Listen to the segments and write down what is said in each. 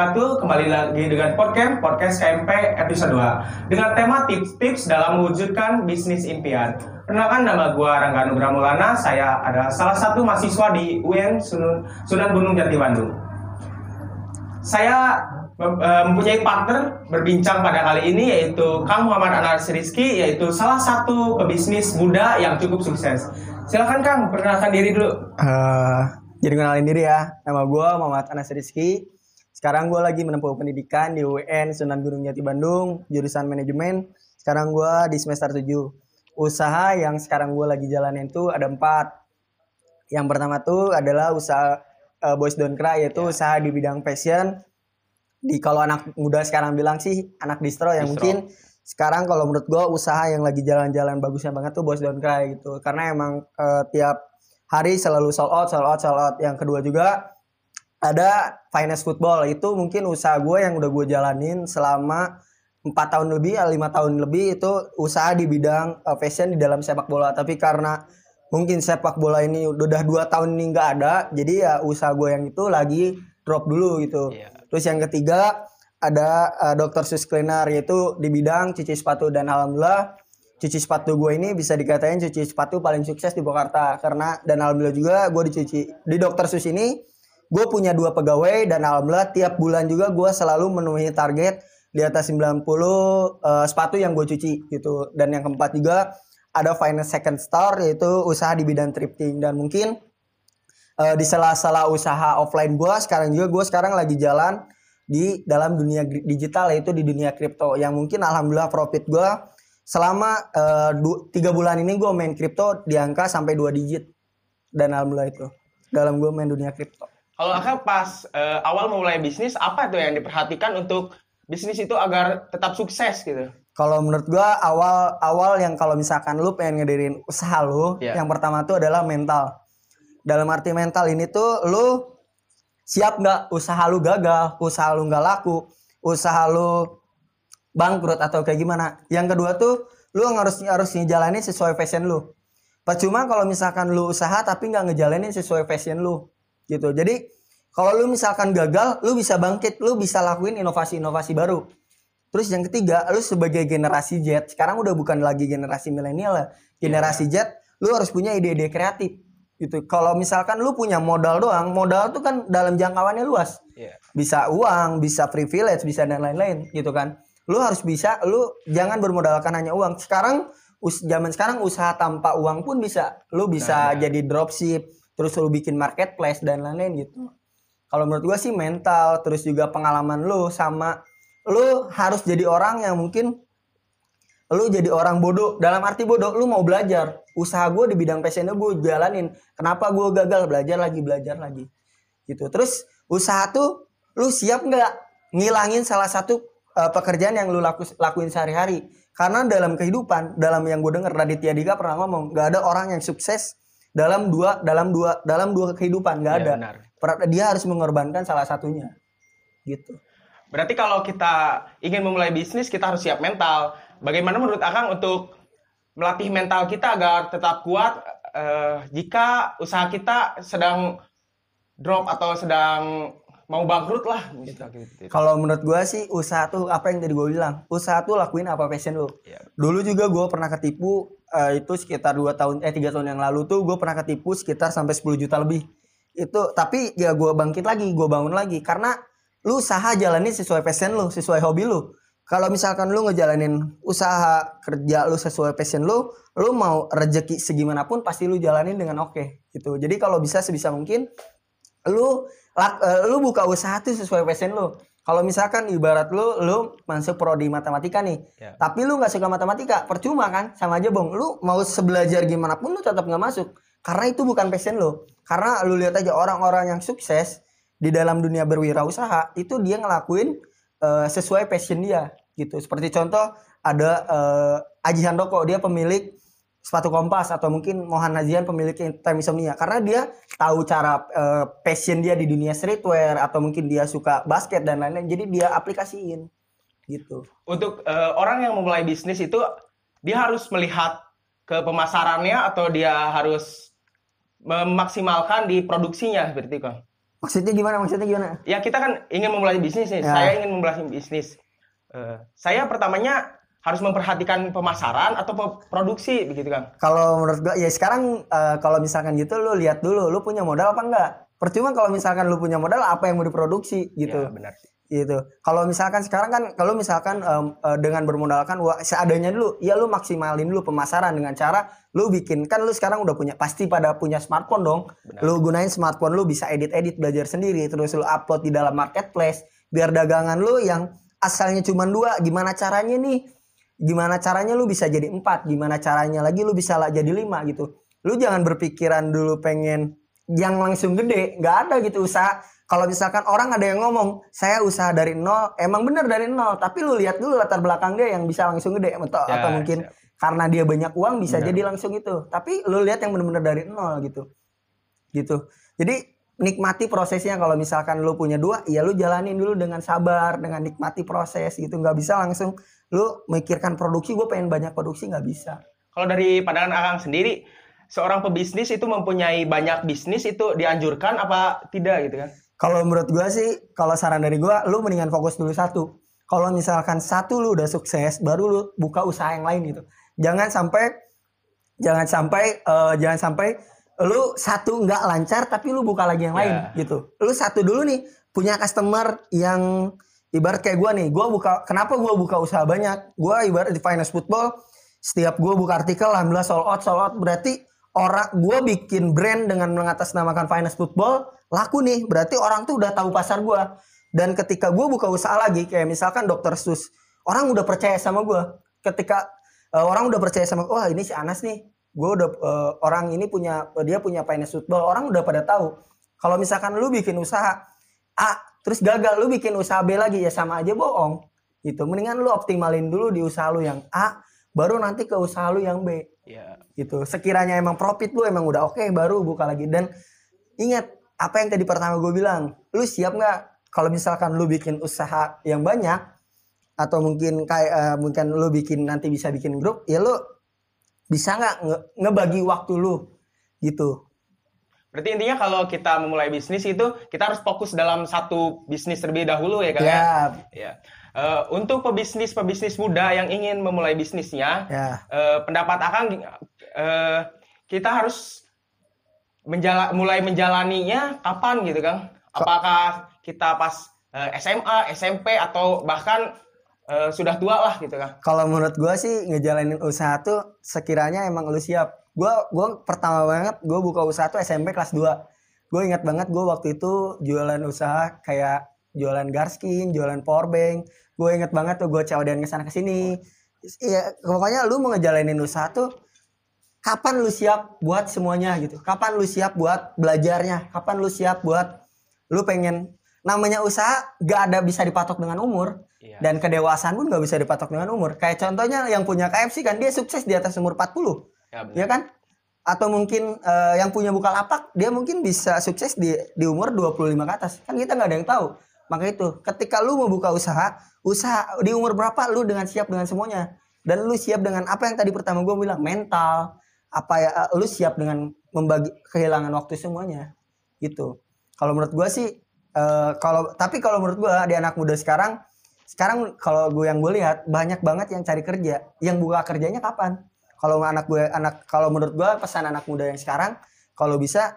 wabarakatuh. Kembali lagi dengan podcast podcast KMP episode 2 dengan tema tips-tips dalam mewujudkan bisnis impian. Perkenalkan nama gue Rangga Nugra Mulana. Saya adalah salah satu mahasiswa di UIN Sunan Gunung Jati Bandung. Saya eh, mempunyai partner berbincang pada kali ini yaitu Kang Muhammad Anas Rizky yaitu salah satu pebisnis muda yang cukup sukses. Silakan Kang, perkenalkan diri dulu. Uh, jadi kenalin diri ya, nama gue Muhammad Anas Rizky. Sekarang gue lagi menempuh pendidikan di UN Sunan Gunung Jati Bandung, jurusan manajemen. Sekarang gue di semester 7. Usaha yang sekarang gue lagi jalanin itu ada empat. Yang pertama tuh adalah usaha uh, Boys Don't Cry, yaitu yeah. usaha di bidang fashion. Di kalau anak muda sekarang bilang sih anak distro yang distro. mungkin sekarang kalau menurut gue usaha yang lagi jalan-jalan bagusnya banget tuh Boys Don't Cry gitu. Karena emang uh, tiap hari selalu sold out, sold out, sold out. Yang kedua juga ada finance football itu mungkin usaha gue yang udah gue jalanin selama empat tahun lebih, lima tahun lebih itu usaha di bidang uh, fashion di dalam sepak bola. Tapi karena mungkin sepak bola ini udah dua tahun ini nggak ada, jadi ya usaha gue yang itu lagi drop dulu gitu. Yeah. Terus yang ketiga ada uh, dokter sus cleaner yaitu di bidang cuci sepatu dan alhamdulillah cuci sepatu gue ini bisa dikatain cuci sepatu paling sukses di Jakarta karena dan alhamdulillah juga gue dicuci di dokter sus ini gue punya dua pegawai dan alhamdulillah tiap bulan juga gue selalu memenuhi target di atas 90 uh, eh, sepatu yang gue cuci gitu. Dan yang keempat juga ada finance second store yaitu usaha di bidang thrifting. Dan mungkin uh, di sela-sela usaha offline gue sekarang juga gue sekarang lagi jalan di dalam dunia digital yaitu di dunia kripto. Yang mungkin alhamdulillah profit gue selama uh, tiga bulan ini gue main kripto di angka sampai dua digit. Dan alhamdulillah itu. Dalam gue main dunia kripto. Kalau akhirnya pas uh, awal memulai bisnis apa tuh yang diperhatikan untuk bisnis itu agar tetap sukses gitu? Kalau menurut gue awal awal yang kalau misalkan lu pengen ngedirin usaha lu, yeah. yang pertama tuh adalah mental. Dalam arti mental ini tuh lu siap nggak usaha lu gagal, usaha lu nggak laku, usaha lu bangkrut atau kayak gimana. Yang kedua tuh lu harus harus ngejalanin sesuai fashion lu. Percuma kalau misalkan lu usaha tapi nggak ngejalanin sesuai fashion lu gitu. Jadi kalau lu misalkan gagal, lu bisa bangkit, lu bisa lakuin inovasi-inovasi baru. Terus yang ketiga, lu sebagai generasi Z, sekarang udah bukan lagi generasi milenial lah. Generasi Z, lu harus punya ide-ide kreatif gitu. Kalau misalkan lu punya modal doang, modal tuh kan dalam jangkauannya luas. Yeah. Bisa uang, bisa privilege, bisa dan lain-lain gitu kan lu harus bisa lu jangan bermodalkan hanya uang sekarang us zaman sekarang usaha tanpa uang pun bisa lu bisa nah, ya. jadi dropship terus lu bikin marketplace dan lain-lain gitu. Kalau menurut gua sih mental terus juga pengalaman lu sama lu harus jadi orang yang mungkin lu jadi orang bodoh. Dalam arti bodoh lu mau belajar. Usaha gue di bidang passionnya gue jalanin. Kenapa gue gagal? Belajar lagi belajar lagi. Gitu. Terus usaha tuh lu siap nggak ngilangin salah satu uh, pekerjaan yang lu laku, lakuin sehari-hari. Karena dalam kehidupan, dalam yang gue denger Raditya Dika pernah ngomong, gak ada orang yang sukses dalam dua dalam dua dalam dua kehidupan gak ya, ada. Benar. Dia harus mengorbankan salah satunya. Gitu. Berarti kalau kita ingin memulai bisnis, kita harus siap mental. Bagaimana menurut Akang untuk melatih mental kita agar tetap kuat uh, jika usaha kita sedang drop atau sedang mau bangkrut lah gitu. gitu. Kalau menurut gue sih usaha tuh apa yang tadi gue bilang, usaha tuh lakuin apa passion lu. Yeah. Dulu juga gue pernah ketipu uh, itu sekitar dua tahun eh tiga tahun yang lalu tuh gue pernah ketipu sekitar sampai 10 juta lebih. Itu tapi ya gue bangkit lagi, gue bangun lagi karena lu usaha jalani sesuai passion lu, sesuai hobi lu. Kalau misalkan lu ngejalanin usaha kerja lu sesuai passion lu, lu mau rezeki segimanapun pasti lu jalanin dengan oke okay, gitu. Jadi kalau bisa sebisa mungkin lu lak, uh, lu buka usaha tuh sesuai passion lu. Kalau misalkan ibarat lu lu masuk prodi matematika nih, yeah. tapi lu nggak suka matematika, percuma kan? Sama aja bong. Lu mau sebelajar gimana pun lu tetap nggak masuk, karena itu bukan passion lu. Karena lu lihat aja orang-orang yang sukses di dalam dunia berwirausaha itu dia ngelakuin uh, sesuai passion dia gitu. Seperti contoh ada uh, Aji Handoko, dia pemilik sepatu kompas atau mungkin Mohan Nazian pemilik time insomnia karena dia tahu cara uh, passion dia di dunia streetwear atau mungkin dia suka basket dan lain-lain jadi dia aplikasiin gitu. Untuk uh, orang yang memulai bisnis itu dia harus melihat ke pemasarannya atau dia harus memaksimalkan di produksinya seperti itu Maksudnya gimana? Maksudnya gimana? Ya kita kan ingin memulai bisnis nih. Ya. Saya ingin memulai bisnis. Eh, saya pertamanya harus memperhatikan pemasaran atau produksi begitu kan. Kalau menurut gua ya sekarang eh, kalau misalkan gitu lu lihat dulu lu punya modal apa enggak. Percuma kalau misalkan lu punya modal apa yang mau diproduksi gitu. Ya, benar gitu. Kalau misalkan sekarang kan kalau misalkan em, eh, dengan bermodalkan uang seadanya dulu, ya lu maksimalin dulu pemasaran dengan cara lu bikin kan lu sekarang udah punya pasti pada punya smartphone dong. Benar. Lu gunain smartphone lu bisa edit-edit belajar sendiri terus lu upload di dalam marketplace biar dagangan lu yang asalnya cuma dua gimana caranya nih? Gimana caranya lu bisa jadi empat? Gimana caranya lagi lu bisa lah jadi lima gitu. Lu jangan berpikiran dulu pengen yang langsung gede, nggak ada gitu usaha kalau misalkan orang ada yang ngomong saya usaha dari nol emang bener dari nol tapi lu lihat dulu latar belakang dia yang bisa langsung gede atau, Ya, atau mungkin siap. karena dia banyak uang bisa Benar. jadi langsung itu tapi lu lihat yang bener-bener dari nol gitu gitu jadi nikmati prosesnya kalau misalkan lu punya dua ya lu jalanin dulu dengan sabar dengan nikmati proses gitu nggak bisa langsung lu mikirkan produksi gue pengen banyak produksi nggak bisa Kalau dari pandangan Akang sendiri, seorang pebisnis itu mempunyai banyak bisnis itu dianjurkan apa tidak gitu kan? Kalau menurut gua sih, kalau saran dari gua, lu mendingan fokus dulu satu. Kalau misalkan satu lu udah sukses, baru lu buka usaha yang lain gitu. Jangan sampai, jangan sampai, eh, jangan sampai lu satu nggak lancar tapi lu buka lagi yang lain Ya. gitu. Lu satu dulu nih punya customer yang ibarat kayak gua nih, gua buka, kenapa gua buka usaha banyak? Gua ibarat di finance football, setiap gua buka artikel, alhamdulillah sold out, sold out, berarti orang gua bikin brand dengan mengatasnamakan finance football laku nih berarti orang tuh udah tahu pasar gua dan ketika gua buka usaha lagi kayak misalkan dokter sus orang udah percaya sama gua ketika eh, orang udah percaya sama wah ini si Anas nih gua udah eh, orang ini punya dia punya finance football orang udah pada tahu. Kalau misalkan lu bikin usaha A terus gagal lu bikin usaha B lagi ya sama aja bohong. Gitu. Mendingan lu optimalin dulu di usaha lu yang A baru nanti ke usaha lu yang B. Ya, gitu. Sekiranya emang profit lu emang udah oke baru buka lagi. Dan ingat apa yang tadi pertama gue bilang, lu siap nggak kalau misalkan lu bikin usaha yang banyak atau mungkin kayak eh, mungkin lu bikin nanti bisa bikin grup, ya lu bisa nggak nge- ngebagi waktu lu gitu. berarti intinya kalau kita memulai bisnis itu kita harus fokus dalam satu bisnis terlebih dahulu ya kan? Ya, Ya. Eh, untuk pebisnis-pebisnis muda yang ingin memulai bisnisnya, ya. eh, pendapat Akang eh, kita harus menjala, mulai menjalaninya kapan gitu Kang? Apakah kita pas eh, SMA, SMP atau bahkan eh, sudah tua lah gitu Kang? Kalau menurut gua sih ngejalanin usaha tuh sekiranya emang lu siap. Gua gua pertama banget gua buka usaha tuh SMP kelas 2. Gue ingat banget gua waktu itu jualan usaha kayak jualan garskin, jualan powerbank. Gue inget banget tuh gue COD-an ke sana ke sini. Iya, pokoknya lu mau ngejalanin usaha tuh kapan lu siap buat semuanya gitu. Kapan lu siap buat belajarnya, kapan lu siap buat lu pengen namanya usaha gak ada bisa dipatok dengan umur Iya. dan kedewasaan pun nggak bisa dipatok dengan umur. Kayak contohnya yang punya KFC kan dia sukses di atas umur 40, Ya, ya kan? Atau mungkin eh, yang punya Bukalapak dia mungkin bisa sukses di di umur 25 ke atas. Kan kita nggak ada yang tahu. Maka itu, ketika lu mau buka usaha, usaha di umur berapa lu dengan siap dengan semuanya. Dan lu siap dengan apa yang tadi pertama gue bilang, mental, apa ya eh, lu siap dengan membagi kehilangan waktu semuanya. Gitu. Kalau menurut gua sih eh, kalau tapi kalau menurut gua di anak muda sekarang sekarang kalau gue yang gue lihat banyak banget yang cari kerja. Yang buka kerjanya kapan? Kalau anak gue anak kalau menurut gue pesan anak muda yang sekarang kalau bisa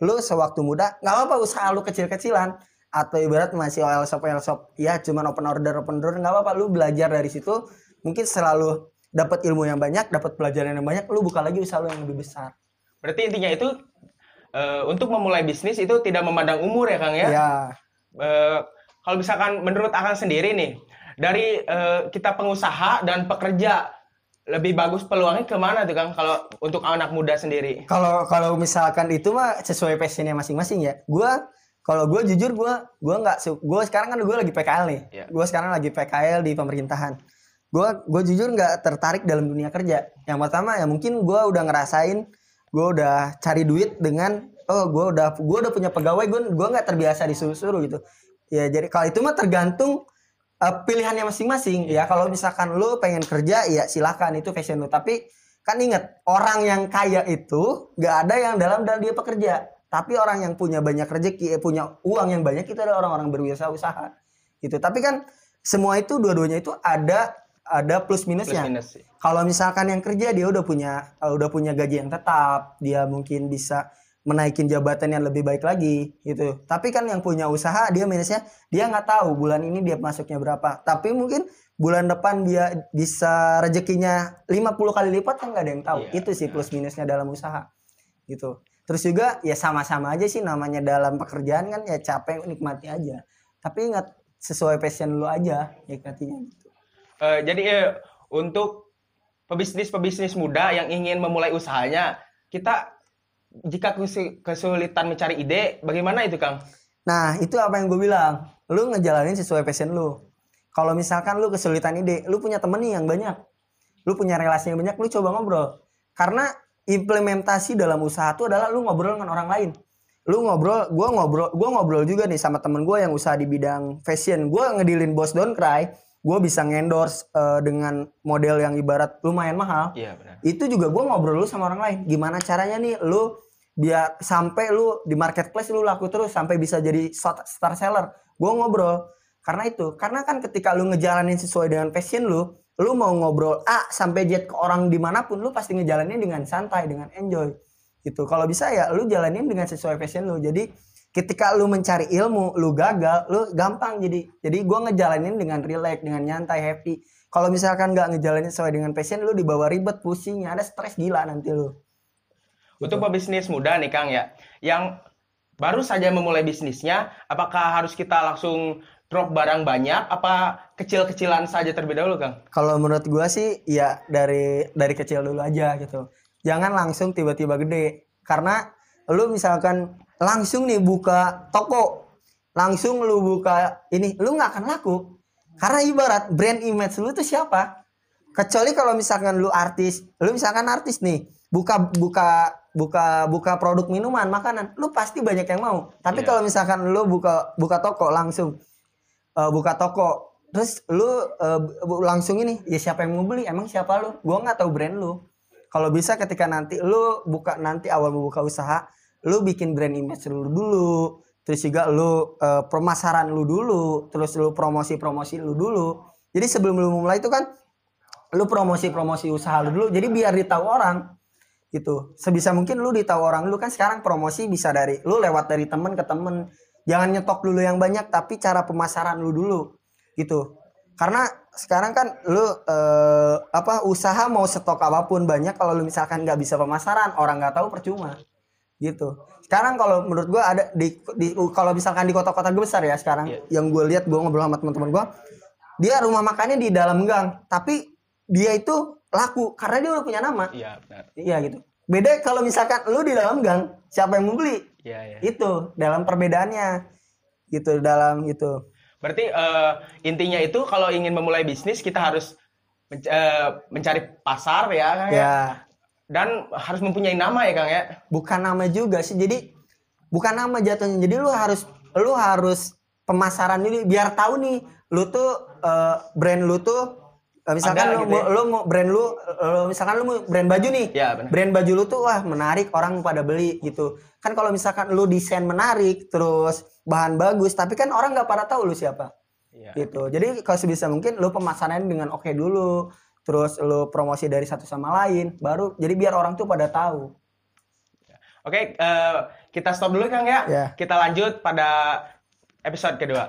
lu sewaktu muda nggak apa-apa usaha lu kecil-kecilan. Atau ibarat masih oil shop oil shop ya cuman open order open order nggak apa-apa. Lu belajar dari situ mungkin selalu dapat ilmu yang banyak dapat pelajaran yang banyak lu buka lagi usaha lu yang lebih besar. Berarti intinya itu eh, untuk memulai bisnis itu tidak memandang umur ya Kang ya? ya Eh, kalau misalkan menurut Akang sendiri nih, dari eh, kita pengusaha dan pekerja lebih bagus peluangnya ke mana tuh Kang? Kalau untuk anak muda sendiri? Kalau kalau misalkan itu mah sesuai passionnya masing-masing ya. Gua kalau gue jujur gue gue nggak gue sekarang kan gue lagi PKL nih. Iya. Gue sekarang lagi PKL di pemerintahan. Gue gue jujur nggak tertarik dalam dunia kerja. Yang pertama ya mungkin gue udah ngerasain gue udah cari duit dengan oh gue udah gue udah punya pegawai gue gue nggak terbiasa disuruh-suruh gitu. Ya jadi kalau itu mah tergantung eh, pilihannya masing-masing ya kalau misalkan lu pengen kerja ya silakan itu fashion lu tapi kan inget orang yang kaya itu nggak ada yang dalam dalam dia pekerja Tapi orang yang punya banyak rezeki, eh, punya uang yang banyak itu adalah orang-orang berwirausaha. Gitu. Tapi kan semua itu dua-duanya itu ada ada plus minusnya. Plus minus sih. Kalau misalkan yang kerja dia udah punya uh, udah punya gaji yang tetap, dia mungkin bisa menaikin jabatan yang lebih baik lagi gitu. Tapi kan yang punya usaha dia minusnya dia nggak tahu bulan ini dia masuknya berapa. Tapi mungkin bulan depan dia bisa rezekinya 50 kali lipat kan nggak ada yang tahu. Iya, Itu sih plus minusnya dalam usaha gitu. Terus juga ya sama-sama aja sih namanya dalam pekerjaan kan ya capek nikmati aja. Tapi ingat sesuai passion lu aja nikmatinya gitu. Eh, jadi eh, untuk pebisnis-pebisnis muda yang ingin memulai usahanya, kita jika kesu- kesulitan mencari ide, bagaimana itu Kang? Nah, itu apa yang gue bilang. Lu ngejalanin sesuai passion lu. Kalau misalkan lu kesulitan ide, lu punya temen nih yang banyak. Lu punya relasi yang banyak, lu coba ngobrol. Karena implementasi dalam usaha itu adalah lu ngobrol dengan orang lain. Lu ngobrol, gua ngobrol, gua ngobrol juga nih sama temen gue yang usaha di bidang fashion. Gua ngedilin Bos Don't Cry, gue bisa ngendorse eh, dengan model yang ibarat lumayan mahal. Iya benar. itu juga gue ngobrol lu sama orang lain. Gimana caranya nih lu biar sampai lu di marketplace lu laku terus sampai bisa jadi star seller. Gue ngobrol. Karena itu karena kan ketika lu ngejalanin sesuai dengan passion lu lu mau ngobrol A sampai jet ke orang di mana pun lu pasti ngejalanin dengan santai dengan enjoy. Gitu. Kalau bisa ya lu jalanin dengan sesuai passion lu. Jadi ketika lu mencari ilmu lu gagal lu gampang jadi. Jadi gua ngejalanin dengan relax dengan nyantai happy. Kalau misalkan nggak ngejalanin sesuai dengan passion lu dibawa ribet pusing ada stres gila nanti lu. Untuk pebisnis muda nih Kang ya, yang baru saja memulai bisnisnya, apakah harus kita langsung drop barang banyak, apa kecil-kecilan saja terlebih dahulu Kang? kalau menurut gua sih ya dari dari kecil dulu aja gitu. Jangan langsung tiba-tiba gede. Karena lu misalkan langsung nih buka toko langsung lu buka ini lu nggak akan laku. Karena ibarat brand image lu tuh siapa? Kecuali kalau misalkan lu artis lu misalkan artis nih buka buka buka buka produk minuman makanan lu pasti banyak yang mau. Tapi Iya. kalau misalkan lu buka buka toko langsung eh, buka toko terus lu bu- langsung ini ya siapa yang mau beli? Emang siapa lu? Gua nggak tahu brand lu kalau bisa ketika nanti lu buka nanti awal mau buka usaha lu bikin brand image lu dulu terus juga lu eh, pemasaran lu dulu terus lu promosi promosi lu dulu. Jadi sebelum lu mulai itu kan lu promosi promosi usaha lu dulu jadi biar ditahu orang gitu. Sebisa mungkin lu ditahu orang lu kan sekarang promosi bisa dari lu lewat dari temen ke temen. Jangan nyetok dulu yang banyak tapi cara pemasaran lu dulu gitu karena sekarang kan lu eh, apa usaha mau stok apa pun banyak kalau lu misalkan nggak bisa pemasaran orang nggak tahu percuma gitu sekarang kalau menurut gua ada di, di kalau misalkan di kota-kota besar ya sekarang Iya. yang gue lihat gua ngobrol sama teman-teman gua dia rumah makannya di dalam gang tapi dia itu laku karena dia udah punya nama Iya benar. Iya gitu. Beda kalau misalkan lu di dalam gang, siapa yang mau beli? Iya ya. Itu dalam perbedaannya. Gitu dalam itu. Berarti eh, intinya itu kalau ingin memulai bisnis kita harus menc- eh, mencari pasar ya, Kang, ya. Ya, dan harus mempunyai nama ya Kang ya. bukan nama juga sih. Jadi bukan nama jatuhnya. Jadi lu harus lu harus pemasaran ini biar tahu nih lu tuh eh, brand lu tuh misalkan Ada lu, gitu ya. lu mau brand lu eh, misalkan lu mau brand baju nih. Ya brand baju lu tuh wah menarik orang pada beli gitu kan kalau misalkan lu desain menarik terus bahan bagus tapi kan orang nggak pada tahu lu siapa Iya. gitu jadi kalau sebisa mungkin lu pemasaran dengan oke dulu terus lu promosi dari satu sama lain baru jadi biar orang tuh pada tahu Oke, eh, kita stop dulu Kang ya. Ya. Kita lanjut pada episode kedua.